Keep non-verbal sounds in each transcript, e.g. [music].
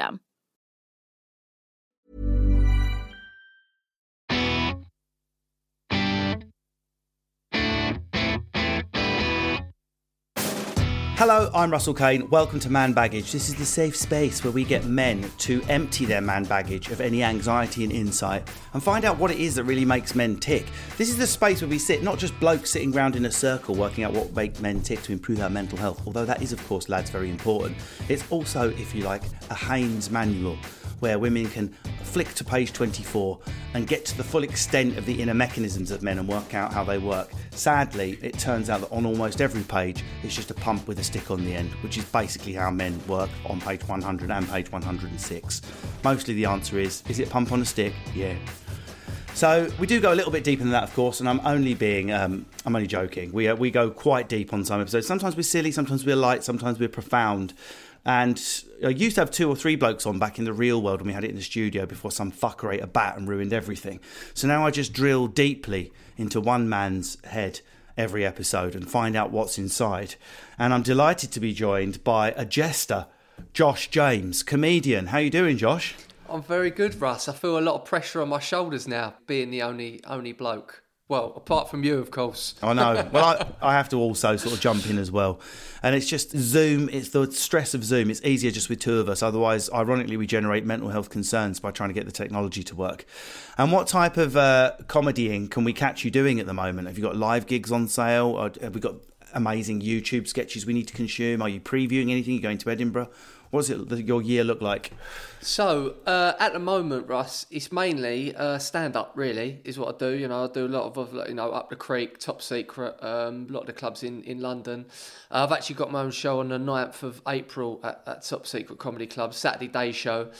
system. Hello, I'm Russell Kane. Welcome to Man Baggage. This is the safe space where we get men to empty their man baggage of any anxiety and insight and find out what it is that really makes men tick. This is the space where we sit, not just blokes sitting round in a circle working out what makes men tick to improve our mental health, although that is, of course, lads, very important. It's also, if you like, a Haynes manual where women can flick to page 24 and get to the full extent of the inner mechanisms of men and work out how they work. Sadly, it turns out that on almost every page, it's just a pump with a stick on the end, which is basically how men work on page 100 and page 106. Mostly the answer is is it pump on a stick? Yeah. So we do go a little bit deeper than that, of course, and I'm only being, um, I'm only joking. We uh, we go quite deep on some episodes. Sometimes we're silly, sometimes we're light, sometimes we're profound. And I used to have two or three blokes on back in the real world when we had it in the studio before some fucker ate a bat and ruined everything. So now I just drill deeply into one man's head every episode and find out what's inside. And I'm delighted to be joined by a jester, Josh James, comedian. How you doing, Josh? I'm very good, Russ. I feel a lot of pressure on my shoulders now, being the only only bloke. Well, apart from you, of course. I know. Well, I, I have to also sort of jump in as well. And it's just Zoom, it's the stress of Zoom. It's easier just with two of us. Otherwise, ironically, we generate mental health concerns by trying to get the technology to work. And what type of uh, comedying can we catch you doing at the moment? Have you got live gigs on sale? Have we got amazing YouTube sketches we need to consume? Are you previewing anything? Are you going to Edinburgh? What does it, your year look like? So uh, at the moment, Russ, it's mainly uh, stand up. Really, is what I do. You know, I do a lot of you know up the creek, top secret, um, a lot of the clubs in in London. Uh, I've actually got my own show on the 9th of April at, at Top Secret Comedy Club, Saturday day show.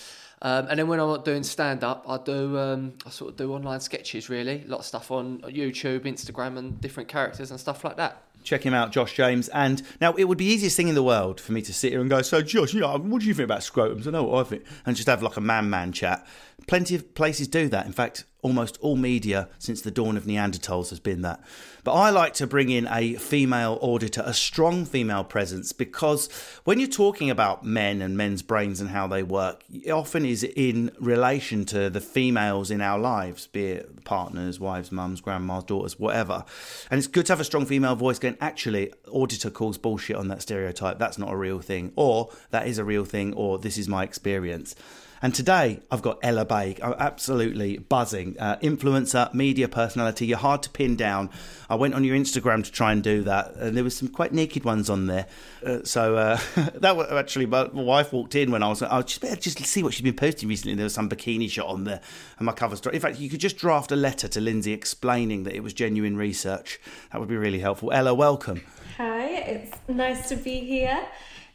Um, and then when I'm not doing stand up, I do um, I sort of do online sketches. Really, a lot of stuff on YouTube, Instagram, and different characters and stuff like that. Check him out, Josh James. And now it would be easiest thing in the world for me to sit here and go, so Josh, you know, what do you think about scrotums? I know what I think, and just have like a man-man chat. Plenty of places do that. In fact, almost all media since the dawn of Neanderthals has been that. But I like to bring in a female auditor, a strong female presence, because when you're talking about men and men's brains and how they work, it often is in relation to the females in our lives, be it partners, wives, mums, grandmas, daughters, whatever. And it's good to have a strong female voice going, actually, auditor calls bullshit on that stereotype. That's not a real thing. Or that is a real thing, or this is my experience. And today I've got Ella Baig. I'm absolutely buzzing. Uh, influencer, media personality. You're hard to pin down. I went on your Instagram to try and do that, and there was some quite naked ones on there. Uh, so uh, [laughs] that was actually my, my wife walked in when I was. I just better just see what she's been posting recently. There was some bikini shot on there, and my cover story. In fact, you could just draft a letter to Lindsay explaining that it was genuine research. That would be really helpful. Ella, welcome. Hi, it's nice to be here.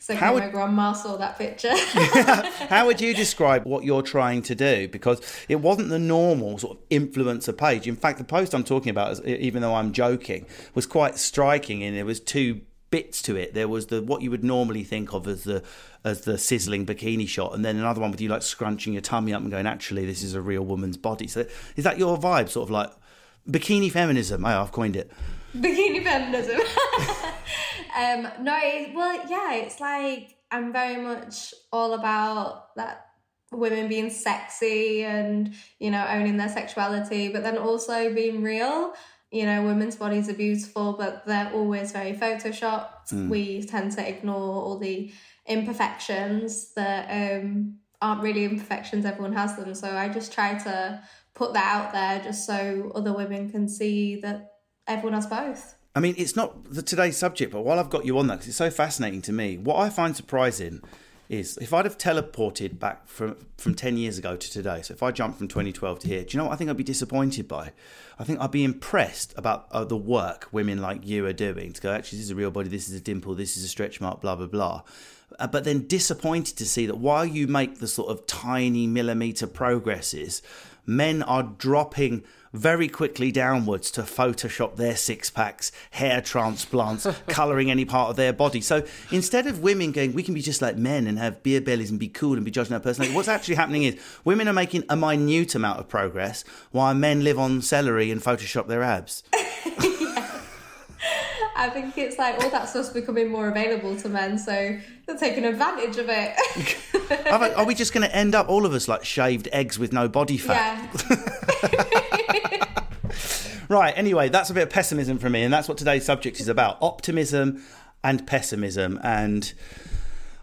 So How would- my grandma saw that picture. [laughs] How would you [laughs] describe what you're trying to do? Because it wasn't the normal sort of influencer page. In fact, the post I'm talking about, is- even though I'm joking, was quite striking. And there was two bits to it. There was the what you would normally think of as the as the sizzling bikini shot, and then another one with you like scrunching your tummy up and going, "Actually, this is a real woman's body." So, is that your vibe? Sort of like bikini feminism? Oh, I've coined it. Bikini feminism. [laughs] um, no, it, well, yeah, it's like I'm very much all about that women being sexy and you know owning their sexuality but then also being real you know women's bodies are beautiful but they're always very photoshopped mm. we tend to ignore all the imperfections that um, aren't really imperfections everyone has them so i just try to put that out there just so other women can see that everyone has both i mean it's not the today's subject but while i've got you on that because it's so fascinating to me what i find surprising is if I'd have teleported back from from 10 years ago to today, so if I jumped from 2012 to here, do you know what I think I'd be disappointed by? I think I'd be impressed about uh, the work women like you are doing to go, actually, this is a real body, this is a dimple, this is a stretch mark, blah, blah, blah. Uh, but then disappointed to see that while you make the sort of tiny millimeter progresses, men are dropping very quickly downwards to Photoshop their six packs, hair transplants, [laughs] colouring any part of their body. So instead of women going, we can be just like men and have beer bellies and be cool and be judging our personality, what's actually happening is women are making a minute amount of progress while men live on celery and Photoshop their abs. [laughs] I think it's like all that stuff's becoming more available to men, so they're taking advantage of it. [laughs] are we just going to end up, all of us, like shaved eggs with no body fat? Yeah. Right, anyway, that's a bit of pessimism from me, and that's what today's subject is about optimism and pessimism. And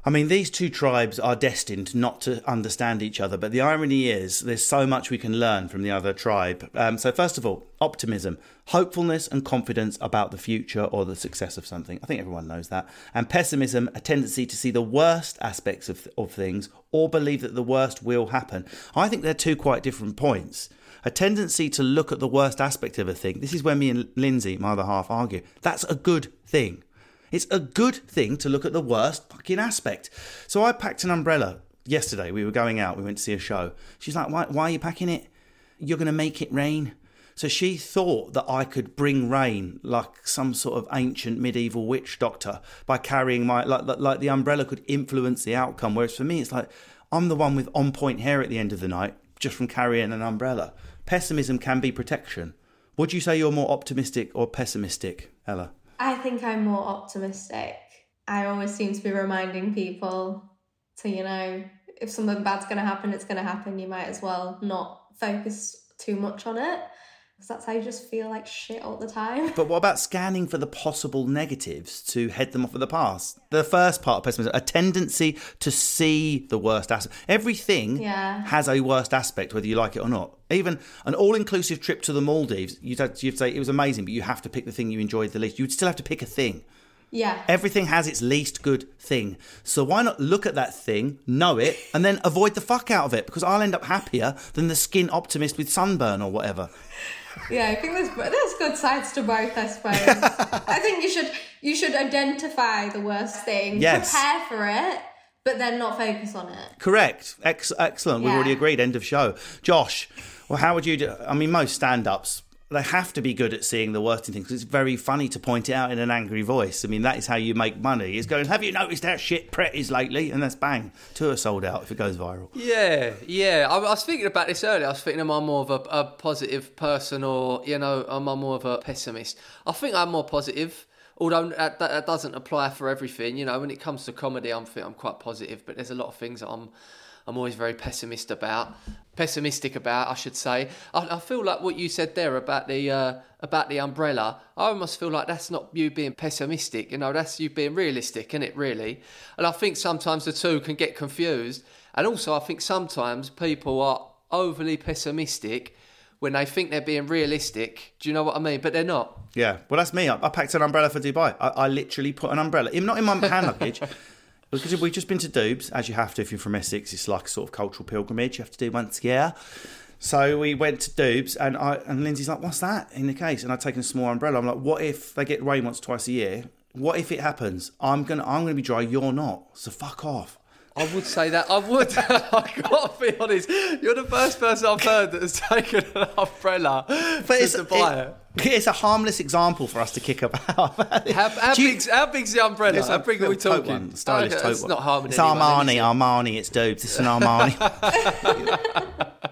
I mean, these two tribes are destined not to understand each other, but the irony is there's so much we can learn from the other tribe. Um, so, first of all, optimism, hopefulness and confidence about the future or the success of something. I think everyone knows that. And pessimism, a tendency to see the worst aspects of, of things or believe that the worst will happen. I think they're two quite different points. A tendency to look at the worst aspect of a thing. This is where me and Lindsay, my other half, argue. That's a good thing it's a good thing to look at the worst fucking aspect. So I packed an umbrella yesterday. We were going out, we went to see a show. She's like, Why, why are you packing it? You're going to make it rain. So she thought that I could bring rain like some sort of ancient medieval witch doctor by carrying my, like, like the umbrella could influence the outcome. Whereas for me, it's like, I'm the one with on point hair at the end of the night just from carrying an umbrella. Pessimism can be protection. Would you say you're more optimistic or pessimistic, Ella? I think I'm more optimistic. I always seem to be reminding people to, you know, if something bad's going to happen, it's going to happen. You might as well not focus too much on it because that's how you just feel like shit all the time. But what about scanning for the possible negatives to head them off of the past? The first part of pessimism, a tendency to see the worst aspect. Everything yeah. has a worst aspect, whether you like it or not. Even an all-inclusive trip to the Maldives, you'd, you'd say it was amazing, but you have to pick the thing you enjoyed the least. You'd still have to pick a thing. Yeah. Everything has its least good thing. So why not look at that thing, know it, and then avoid the fuck out of it? Because I'll end up happier than the skin optimist with sunburn or whatever. Yeah, I think there's there's good sides to both. I suppose. [laughs] I think you should you should identify the worst thing, yes. prepare for it, but then not focus on it. Correct. Ex- excellent. Yeah. We've already agreed. End of show. Josh, well, how would you do? I mean, most stand ups, they have to be good at seeing the worst in things it's very funny to point it out in an angry voice. I mean, that is how you make money. Is going, have you noticed how shit Pret is lately? And that's bang, tour sold out if it goes viral. Yeah, yeah. I, I was thinking about this earlier. I was thinking, am I more of a, a positive person or, you know, am I more of a pessimist? I think I'm more positive although that, that, doesn't apply for everything. You know, when it comes to comedy, I'm I'm quite positive, but there's a lot of things that I'm I'm always very pessimist about. Pessimistic about, I should say. I, I feel like what you said there about the uh, about the umbrella. I almost feel like that's not you being pessimistic. You know, that's you being realistic, isn't it? Really. And I think sometimes the two can get confused. And also, I think sometimes people are overly pessimistic when they think they're being realistic. Do you know what I mean? But they're not. Yeah, well, that's me. I, I packed an umbrella for Dubai. I, I literally put an umbrella, not in my hand luggage, because we've just been to Doubs, as you have to if you're from Essex. It's like a sort of cultural pilgrimage you have to do once a year. So we went to Doubs, and I and Lindsay's like, "What's that?" In the case, and I'd taken a small umbrella. I'm like, "What if they get rain once, twice a year? What if it happens? I'm gonna I'm gonna be dry. You're not. So fuck off." I would say that. I would. [laughs] I got to be honest. You're the first person I've heard that has taken an umbrella but to, to buy it, it. It's a harmless example for us to kick about. [laughs] how, how, big's, how big's the umbrella? How big are we talking? One, stylish okay, it's not harming It's Armani. Armani. It's dope. It's an Armani. [laughs] [laughs]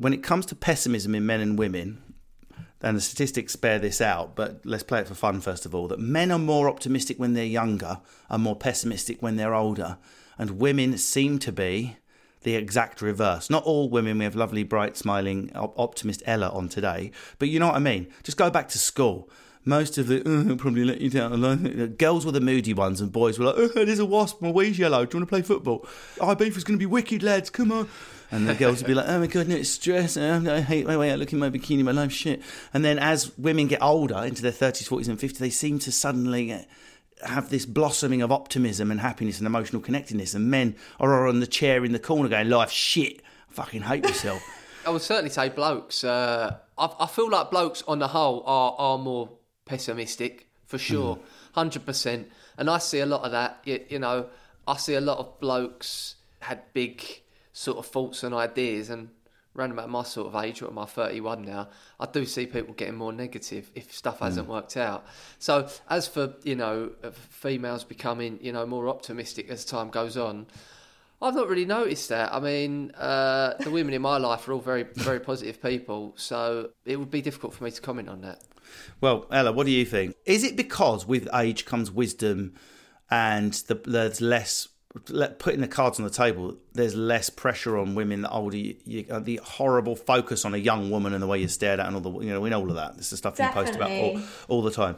when it comes to pessimism in men and women, and the statistics bear this out, but let's play it for fun first of all, that men are more optimistic when they're younger and more pessimistic when they're older, and women seem to be the exact reverse. Not all women, we have lovely, bright, smiling, op- optimist Ella on today, but you know what I mean? Just go back to school. Most of the, oh, probably let you down alone. Girls were the moody ones, and boys were like, oh, there's a wasp, my wee's yellow, do you want to play football? IB was going to be wicked, lads, come on. And the girls would be like, oh my god, no, it's stress. I hate my way out looking my bikini, my life shit. And then as women get older, into their 30s, 40s, and 50s, they seem to suddenly have this blossoming of optimism and happiness and emotional connectedness. And men are on the chair in the corner going, life shit, I fucking hate myself. [laughs] I would certainly say blokes. Uh, I, I feel like blokes on the whole are, are more pessimistic for sure, hundred percent. And I see a lot of that. You, you know, I see a lot of blokes had big sort of thoughts and ideas, and around about my sort of age, or my thirty-one now, I do see people getting more negative if stuff hasn't worked out. So as for you know females becoming you know more optimistic as time goes on. I've not really noticed that. I mean, uh, the women in my life are all very, very positive people, so it would be difficult for me to comment on that. Well, Ella, what do you think? Is it because with age comes wisdom and the, there's less le- putting the cards on the table, there's less pressure on women the older you, you, uh, the horrible focus on a young woman and the way you're stared at and all the you know we know all of that. This is stuff you post about all, all the time.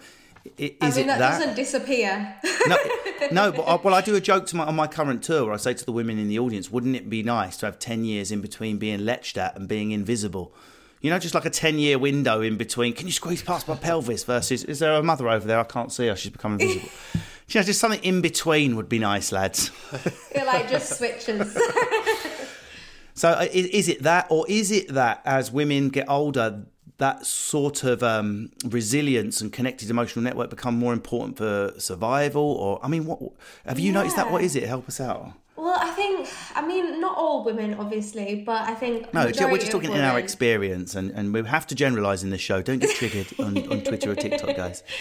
I- I Is mean, it that, that? doesn't disappear. no, [laughs] no, but I, well, I do a joke to my, on my current tour where I say to the women in the audience, "Wouldn't it be nice to have ten years in between being lectured at and being invisible?" You know, just like a ten-year window in between. Can you squeeze past my pelvis? Versus, is there a mother over there? I can't see her. She's become invisible. [laughs] you know, just something in between would be nice, lads. [laughs] It like just switches. [laughs] So, uh, i- is it that, or is it that as women get older, that sort of um, resilience and connected emotional network become more important for survival? Or, I mean, what have you noticed that? What is it? Help us out. well, I think, I mean, not all women, obviously, but I think. No, we're just talking in our experience, and, and we have to generalise in this show. Don't get triggered on, on Twitter or TikTok, guys. [laughs]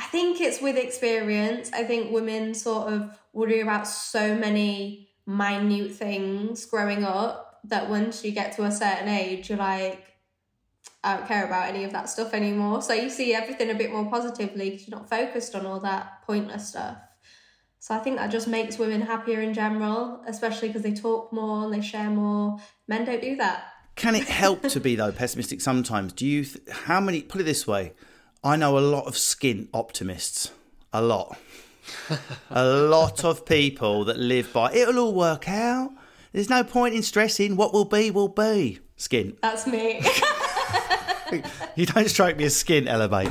I think it's with experience. I think women sort of worry about so many minute things growing up that once you get to a certain age, you're like, I don't care about any of that stuff anymore. So you see everything a bit more positively because you're not focused on all that pointless stuff. So I think that just makes women happier in general, especially because they talk more and they share more. Men don't do that. Can it help to be though pessimistic sometimes? Do you? Th- how many? Put it this way: I know a lot of skin optimists. A lot. [laughs] a lot of people that live by it'll all work out. There's no point in stressing. What will be will be. Skin. That's me. [laughs] You don't strike me as skin elevate.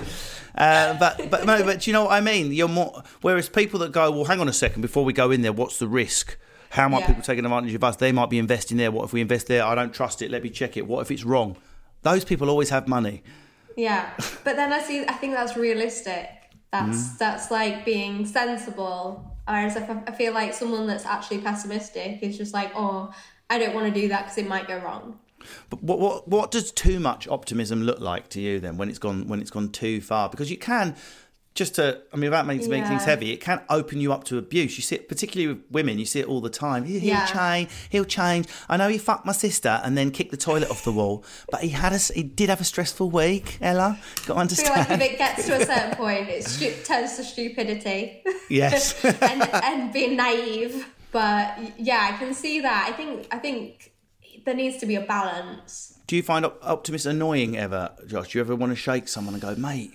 Uh, but but no, but do you know what I mean? You're more. Whereas people that go, well, hang on a second, before we go in there, what's the risk? How might Yeah. people taking advantage of us? They might be investing there. What if we invest there? I don't trust it. Let me check it. What if it's wrong? Those people always have money. Yeah, but then I see. I think that's realistic. That's Mm. that's like being sensible. Whereas if I, I feel like someone that's actually pessimistic is just like, oh, I don't want to do that because it might go wrong. But what, what what does too much optimism look like to you then when it's gone when it's gone too far? Because you can just to I mean without making to make things heavy, it can open you up to abuse. You see it particularly with women, you see it all the time. He, he'll Yeah. change, he'll change. I know he fucked my sister and then kicked the toilet off the wall, but he had a he did have a stressful week. Ella, got to I feel like if it gets to a certain point, it stu- turns to stupidity yes. [laughs] and and being naive. But yeah, I can see that. I think I think there needs to be a balance. Do you find op- optimists annoying ever, Josh? Do you ever want to shake someone and go, mate?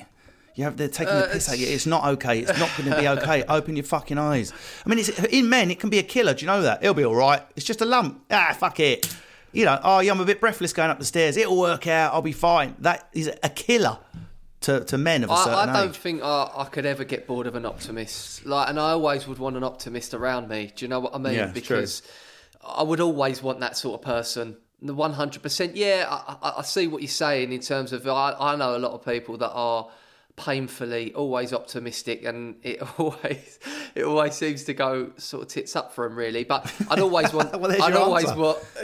You have, they're taking the Uh, piss out of you. It's not okay. It's not going to be [laughs] okay. Open your fucking eyes. I mean, it's, in men, it can be a killer. Do you know that? It'll be all right. It's just a lump. Ah, fuck it. You know, oh, yeah, I'm a bit breathless going up the stairs. It'll work out. I'll be fine. That is a killer to, to men of a certain age. I don't age. think I, I could ever get bored of an optimist. Like, and I always would want an optimist around me. Do you know what I mean? Yeah, it's true. because I would always want that sort of person. The one hundred percent. Yeah, I, I, I see what you're saying in terms of. I, I know a lot of people that are painfully always optimistic, and it [laughs] always it always seems to go sort of tits up for him really. But I'd always want. [laughs] Well, I'd always answer. want. [laughs]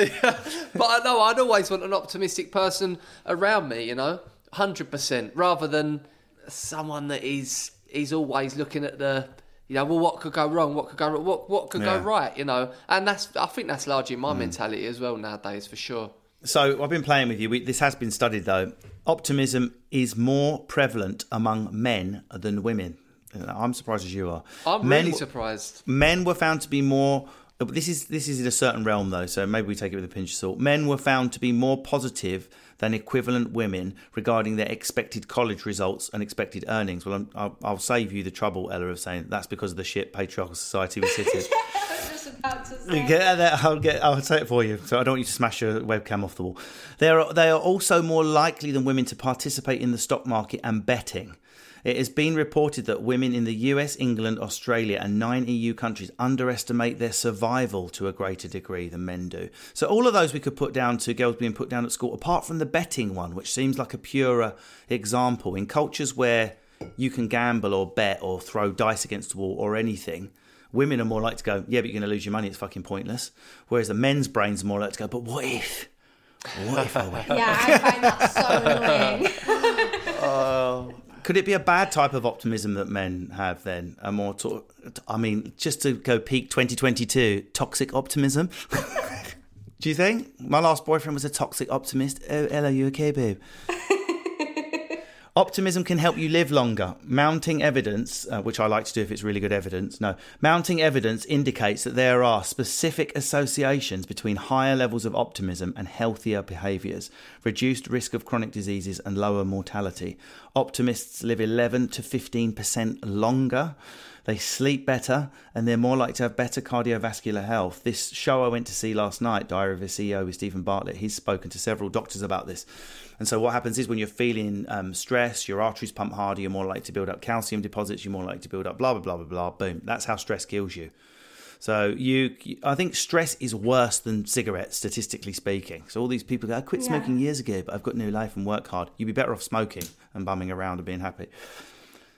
but I know I'd always want an optimistic person around me. You know, hundred percent, rather than someone that is is always looking at the. You know, well, what could go wrong? What could go? What what could Yeah. go right? You know, and that's I think that's largely my hmm. mentality as well nowadays, for sure. So I've been playing with you. We, this has been studied though. Optimism is more prevalent among men than women. I'm surprised as you are. I'm Men really w- surprised. Men were found to be more. This is this is in a certain realm though, so maybe we take it with a pinch of salt. Men were found to be more positive than equivalent women regarding their expected college results and expected earnings. Well, I'm, I'll, I'll save you the trouble, Ella, of saying that's because of the shit patriarchal society we sit in. [laughs] I was just about to [laughs] say. Get I'll get. I'll say it for you. So I don't want you to smash your webcam off the wall. They are. They are also more likely than women to participate in the stock market and betting. It has been reported that women in the US, England, Australia, and nine EU countries underestimate their survival to a greater degree than men do. So all of those we could put down to girls being put down at school, apart from the betting one, which seems like a purer example in cultures where you can gamble or bet or throw dice against the wall or anything. Women are more likely to go, yeah, but you're going to lose your money. It's fucking pointless. Whereas the men's brains are more likely to go, but what if? What if I win? [laughs] Yeah, I find that so [laughs] annoying. Uh, could it be a bad type of optimism that men have then? A more, to- I mean, just to go peak 2022, toxic optimism? [laughs] Do you think? My last boyfriend was a toxic optimist. Oh, Ella, you okay, babe? Optimism can help you live longer. Mounting evidence, uh, which I like to do if it's really good evidence, no, mounting evidence indicates that there are specific associations between higher levels of optimism and healthier behaviours, reduced risk of chronic diseases, and lower mortality. Optimists live 11 to 15% longer. They sleep better and they're more likely to have better cardiovascular health. This show I went to see last night, Diary of a CEO with Steven Bartlett, he's spoken to several doctors about this. And so what happens is when you're feeling um, stress, your arteries pump harder, you're more likely to build up calcium deposits, you're more likely to build up blah, blah, blah, blah, blah. Boom. That's how stress kills you. So you, I think stress is worse than cigarettes, statistically speaking. So all these people go, I quit Yeah. smoking years ago, but I've got new life and work hard. You'd be better off smoking and bumming around and being happy.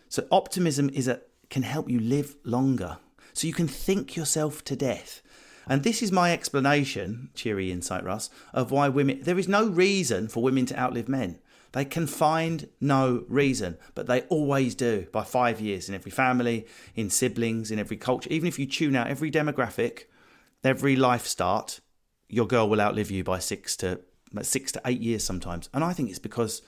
So optimism is a can help you live longer. So you can think yourself to death. And this is my explanation, cheery insight, Russ, of why women there is no reason for women to outlive men. They can find no reason, but they always do by five years in every family, in siblings, in every culture. Even if you tune out every demographic, every life start, your girl will outlive you by six to six to eight years sometimes. And I think it's because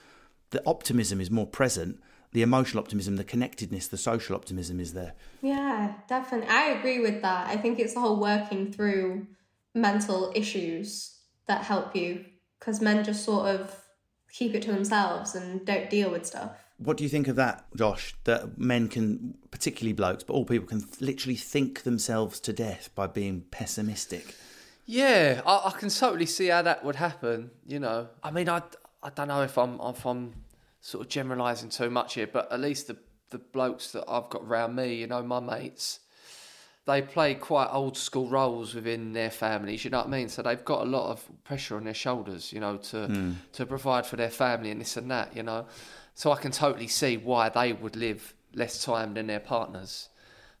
the optimism is more present, the emotional optimism, the connectedness, the social optimism is there. Yeah, definitely. I agree with that. I think it's the whole working through mental issues that help you because men just sort of keep it to themselves and don't deal with stuff. What do you think of that, Josh? That men can, particularly blokes, but all people can literally think themselves to death by being pessimistic. Yeah, I, I can totally see how that would happen. You know, I mean, I, I don't know if I'm if I'm sort of generalising too much here, but at least the the blokes that I've got around me, you know, my mates, they play quite old school roles within their families. You know what I mean? So they've got a lot of pressure on their shoulders, you know, to Hmm. to provide for their family and this and that. You know, so I can totally see why they would live less time than their partners,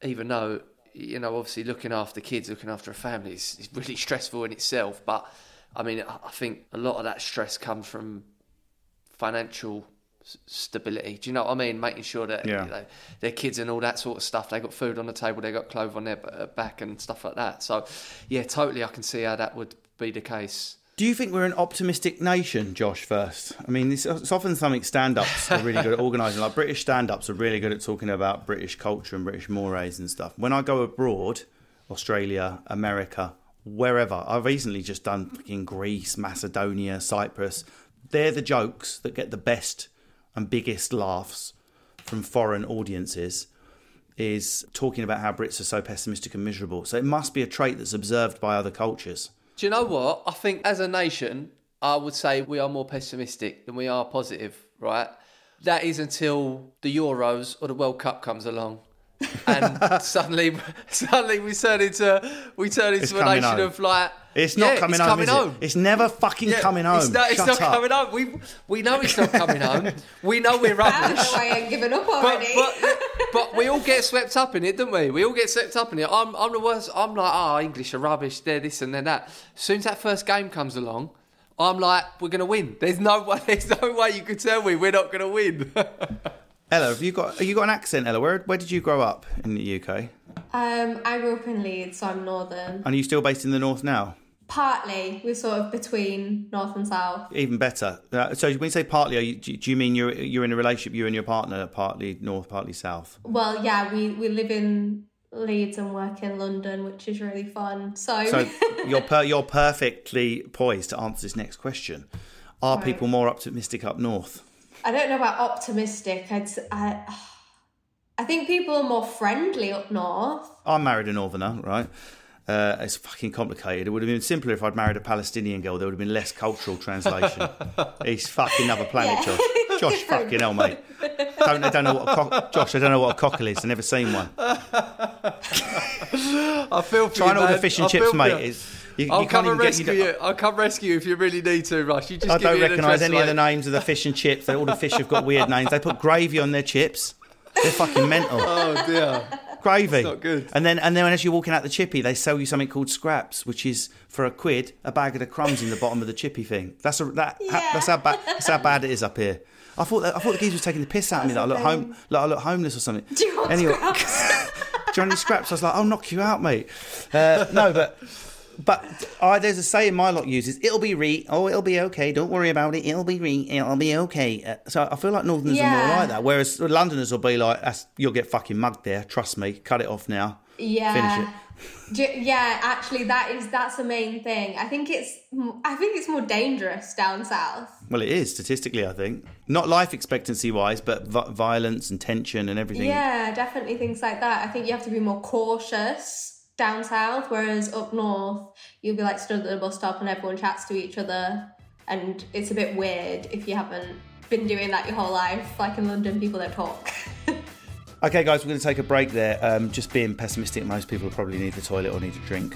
even though you know, obviously looking after kids, looking after a family is, is really [laughs] stressful in itself. But I mean, I think a lot of that stress comes from financial stability. Do you know what I mean? Making sure that Yeah. you know, their kids and all that sort of stuff, they got food on the table, they got clothes on their uh, back and stuff like that. So, yeah, totally, I can see how that would be the case. Do you think we're an optimistic nation, Josh? First, I mean, it's, it's often something stand-ups are really good at organising. Like British stand-ups are really good at talking about British culture and British mores and stuff. When I go abroad, Australia, America, wherever, I've recently just done fucking Greece, Macedonia, Cyprus. They're the jokes that get the best and biggest laughs from foreign audiences. Is talking about how Brits are so pessimistic and miserable. So it must be a trait that's observed by other cultures. Do you know what? I think as a nation, I would say we are more pessimistic than we are positive, right? That is until the Euros or the World Cup comes along. [laughs] and suddenly, [laughs] suddenly we turn into we turn It's into a nation home. of like It's not yeah, coming it's home, coming is home. it? It's never fucking Yeah, coming home. It's not, it's Shut not up. coming home. We we know it's not coming home. We know we're I rubbish. know why I ain't given up But, already. but, but we all get swept up in it, don't we? We all get swept up in it. I'm, I'm the worst. I'm like, oh, English are rubbish. They're this and they're that. As soon as that first game comes along, I'm like, we're gonna win. There's no way. [laughs] There's no way you could tell me we're not gonna win. [laughs] Ella, have you got have you got an accent, Ella? Where where did you grow up in the UK? um, I grew up in Leeds, so I'm northern. And are you still based in the north now? Partly, we're sort of between north and south. Even better. Uh, so when you say partly, are you, do do you mean you're you're in a relationship, you and your partner, partly north, partly south? Well, yeah, we, we live in Leeds and work in London, which is really fun. So, So [laughs] you're per, you're perfectly poised to answer this next question. Are Right. people more optimistic up north? I don't know about optimistic. I'd, I, I think people are more friendly up north. I'm married a northerner, right? Uh, it's fucking complicated. It would have been simpler if I'd married a Palestinian girl. There would have been less cultural translation. [laughs] He's fucking another planet, Yeah. Josh. [laughs] Josh, fucking hell, mate. Don't, I don't know what a cock, Josh. I don't know what a cockle is. I've never seen one. I feel for Trying you, all the fish I and chips, mate. Is you, I'll you come and rescue get. you. I'll come rescue you if you really need to, Russ. You just I don't recognise any of the names of the fish and chips. All the fish have got weird names. They put gravy on their chips. They're fucking mental. Oh dear. Gravy. not good. And then and then as you're walking out the chippy, they sell you something called scraps, which is for a quid a bag of the crumbs in the bottom of the chippy thing. That's a, that Yeah. that's how bad that's how bad it is up here. I thought that, I thought the geezer was taking the piss out of me that I look home like I look homeless or something. Do you want anyway, scraps? [laughs] do you want any scraps? I was like, I'll knock you out, mate. Uh, no, but. But I, there's a saying my lot uses: "It'll be re, oh, it'll be okay. Don't worry about it. It'll be re, it'll be okay." Uh, so I feel like Northerners are more like that, whereas Londoners will be like, "You'll get fucking mugged there. Trust me. Cut it off now." Yeah. Finish Ju- Yeah, actually, that is that's the main thing. I think it's I think it's more dangerous down south. Well, it is statistically, I think. Not life expectancy wise, but vi- violence and tension and everything. Yeah, definitely things like that. I think you have to be more cautious down south, whereas up north, you'll be like stood at the bus stop and everyone chats to each other, and it's a bit weird if you haven't been doing that your whole life. Like in London, people don't talk. [laughs] Okay, guys, we're going to take a break there. Um, just being pessimistic, most people probably need the toilet or need a drink.